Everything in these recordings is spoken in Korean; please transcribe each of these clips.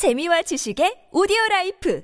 재미와 지식의 오디오 라이프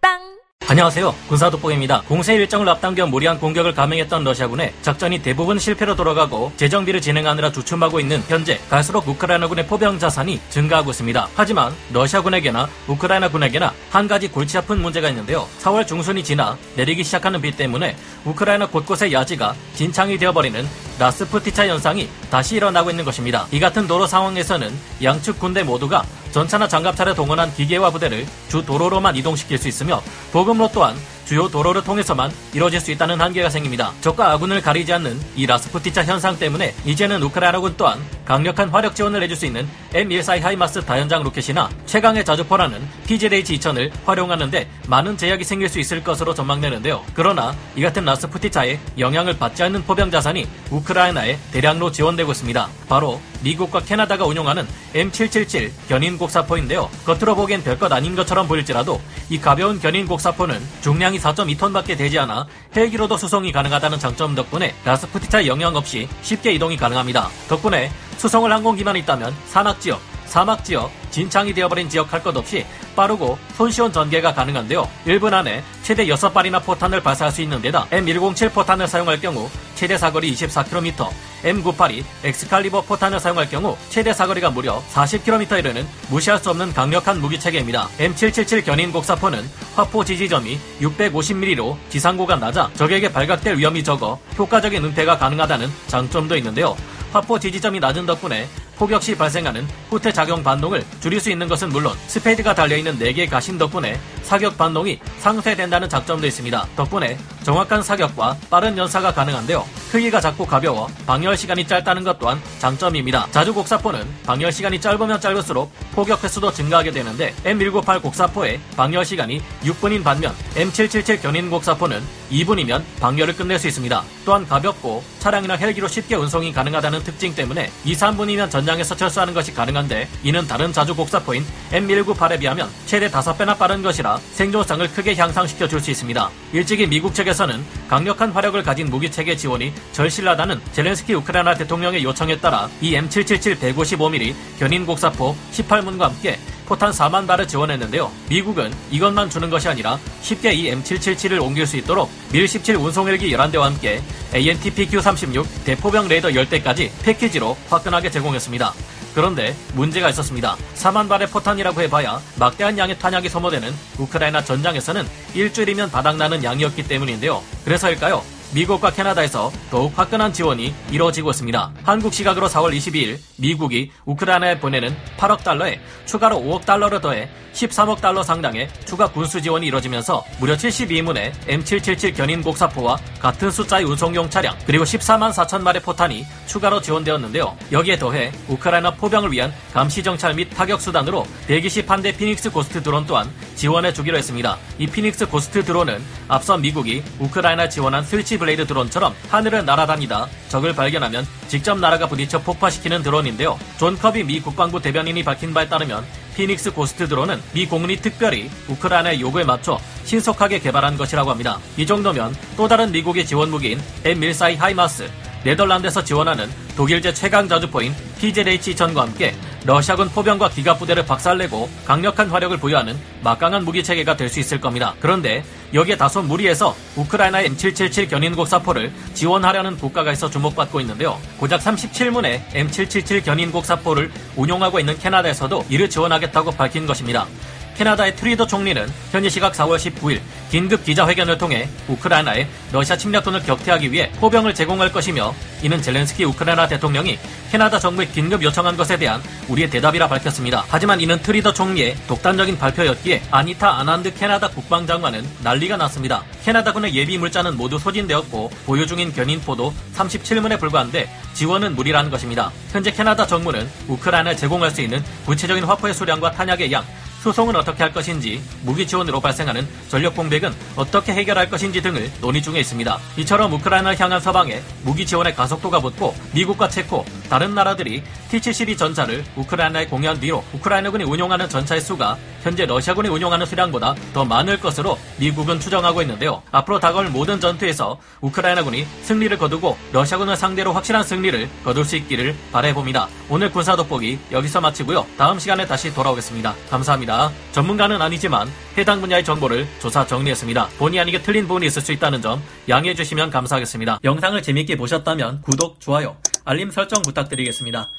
팟빵 안녕하세요. 군사독보입니다. 공세 일정을 앞당겨 무리한 공격을 감행했던 러시아군의 작전이 대부분 실패로 돌아가고 재정비를 진행하느라 주춤하고 있는 현재 갈수록 우크라이나군의 포병 자산이 증가하고 있습니다. 하지만 러시아군에게나 우크라이나군에게나 한 가지 골치 아픈 문제가 있는데요. 4월 중순이 지나 내리기 시작하는 비 때문에 우크라이나 곳곳의 야지가 진창이 되어버리는 라스푸티차 현상이 다시 일어나고 있는 것입니다. 이 같은 도로 상황에서는 양측 군대 모두가 전차나 장갑차를 동원한 기계화 부대를 주 도로로만 이동시킬 수 있으며 보급로 또한 주요 도로를 통해서만 이루어질 수 있다는 한계가 생깁니다. 적과 아군을 가리지 않는 이 라스푸티차 현상 때문에 이제는 우크라이나군 또한 강력한 화력 지원을 해줄 수 있는 M14 하이마스 다연장 로켓이나 최강의 자주포라는 PZH-2000을 활용하는데 많은 제약이 생길 수 있을 것으로 전망되는데요. 그러나 이 같은 라스푸티차에 영향을 받지 않는 포병 자산이 우크라이나에 대량으로 지원되고 있습니다. 바로 미국과 캐나다가 운용하는 M777 견인 곡사포인데요. 겉으로 보기엔 별것 아닌 것처럼 보일지라도 이 가벼운 견인 곡사포는 중량이 4.2톤밖에 되지 않아 헬기로도 수송이 가능하다는 장점 덕분에 라스푸티차 영향 없이 쉽게 이동이 가능합니다. 덕분에 수송을 항공기만 있다면 산악지역, 사막지역, 진창이 되어버린 지역 할 것 없이 빠르고 손쉬운 전개가 가능한데요. 1분 안에 최대 6발이나 포탄을 발사할 수 있는 데다 M107 포탄을 사용할 경우 최대 사거리 24km, M982 엑스칼리버 포탄을 사용할 경우 최대 사거리가 무려 40km 이르는 무시할 수 없는 강력한 무기체계입니다. M777 견인 곡사포는 화포 지지점이 650mm로 지상고가 낮아 적에게 발각될 위험이 적어 효과적인 은폐가 가능하다는 장점도 있는데요. 화포 지지점이 낮은 덕분에 포격 시 발생하는 후퇴 작용 반동을 줄일 수 있는 것은 물론 스페이드가 달려있는 4개의 가신 덕분에 사격 반동이 상쇄된다는 장점도 있습니다. 덕분에 정확한 사격과 빠른 연사가 가능한데요. 크기가 작고 가벼워 방열 시간이 짧다는 것 또한 장점입니다. 자주 곡사포는 방열 시간이 짧으면 짧을수록 포격 횟수도 증가하게 되는데 M198 곡사포의 방열 시간이 6분인 반면 M777 견인 곡사포는 2분이면 방열을 끝낼 수 있습니다. 또한 가볍고 차량이나 헬기로 쉽게 운송이 가능하다는 특징 때문에 2, 3분이면 전장에서 철수하는 것이 가능한데 이는 다른 자주 곡사포인 M198에 비하면 최대 5배나 빠른 것이라 생존성을 크게 향상시켜 줄 수 있습니다. 일찍이 미국 측에서는 강력한 화력을 가진 무기체계 지원이 절실하다는 젤렌스키 우크라이나 대통령의 요청에 따라 이 M777 155mm 견인 곡사포 18문과 함께 포탄 4만 발을 지원했는데요. 미국은 이것만 주는 것이 아니라 쉽게 이 M777을 옮길 수 있도록 밀17 운송헬기 11대와 함께 ANTPQ-36 대포병 레이더 10대까지 패키지로 화끈하게 제공했습니다. 그런데 문제가 있었습니다. 4만 발의 포탄이라고 해봐야 막대한 양의 탄약이 소모되는 우크라이나 전장에서는 일주일이면 바닥나는 양이었기 때문인데요. 그래서일까요? 미국과 캐나다에서 더욱 화끈한 지원이 이루어지고 있습니다. 한국 시각으로 4월 22일 미국이 우크라이나에 보내는 8억 달러에 추가로 5억 달러를 더해 13억 달러 상당의 추가 군수 지원이 이뤄지면서 무려 72문의 M777 견인 곡사포와 같은 숫자의 운송용 차량 그리고 14만 4천 발의 포탄이 추가로 지원되었는데요. 여기에 더해 우크라이나 포병을 위한 감시 정찰 및 타격 수단으로 백이십한 대 피닉스 고스트 드론 또한 지원해 주기로 했습니다. 이 피닉스 고스트 드론은 앞서 미국이 우크라이나 지원한 스위치 블레이드 드론처럼 하늘을 날아다니다 적을 발견하면 직접 날아가 부딪혀 폭파시키는 드론인데요. 존 커비 미 국방부 대변인이 밝힌 바에 따르면 피닉스 고스트 드론은 미 공군이 특별히 우크라이나의 요구에 맞춰 신속하게 개발한 것이라고 합니다. 이 정도면 또 다른 미국의 지원 무기인 M14 하이마스, 네덜란드에서 지원하는 독일제 최강 자주포인 PZH-2000과 함께 러시아군 포병과 기갑 부대를 박살내고 강력한 화력을 부여하는 막강한 무기 체계가 될 수 있을 겁니다. 그런데 여기에 다소 무리해서 우크라이나에 M777 견인곡사포를 지원하려는 국가가 있어 주목받고 있는데요. 고작 37문의 M777 견인곡사포를 운용하고 있는 캐나다에서도 이를 지원하겠다고 밝힌 것입니다. 캐나다의 트뤼도 총리는 현지 시각 4월 19일 긴급 기자회견을 통해 우크라이나에 러시아 침략군을 격퇴하기 위해 포병을 제공할 것이며 이는 젤렌스키 우크라이나 대통령이 캐나다 정부에 긴급 요청한 것에 대한 우리의 대답이라 밝혔습니다. 하지만 이는 트뤼도 총리의 독단적인 발표였기에 아니타 아난드 캐나다 국방장관은 난리가 났습니다. 캐나다군의 예비 물자는 모두 소진되었고 보유 중인 견인포도 37문에 불과한데 지원은 무리라는 것입니다. 현재 캐나다 정부는 우크라이나에 제공할 수 있는 구체적인 화포의 수량과 탄약의 양, 수송은 어떻게 할 것인지, 무기 지원으로 발생하는 전력 공백은 어떻게 해결할 것인지 등을 논의 중에 있습니다. 이처럼 우크라이나를 향한 서방에 무기 지원의 가속도가 붙고 미국과 체코, 다른 나라들이 T-72 전차를 우크라이나에 공유한 뒤로 우크라이나군이 운용하는 전차의 수가 현재 러시아군이 운용하는 수량보다 더 많을 것으로 미국은 추정하고 있는데요. 앞으로 다가올 모든 전투에서 우크라이나군이 승리를 거두고 러시아군을 상대로 확실한 승리를 거둘 수 있기를 바라봅니다. 오늘 군사 돋보기 여기서 마치고요. 다음 시간에 다시 돌아오겠습니다. 감사합니다. 전문가는 아니지만 해당 분야의 정보를 조사 정리했습니다. 본의 아니게 틀린 부분이 있을 수 있다는 점 양해해 주시면 감사하겠습니다. 영상을 재밌게 보셨다면 구독, 좋아요, 알림 설정 부탁드리겠습니다.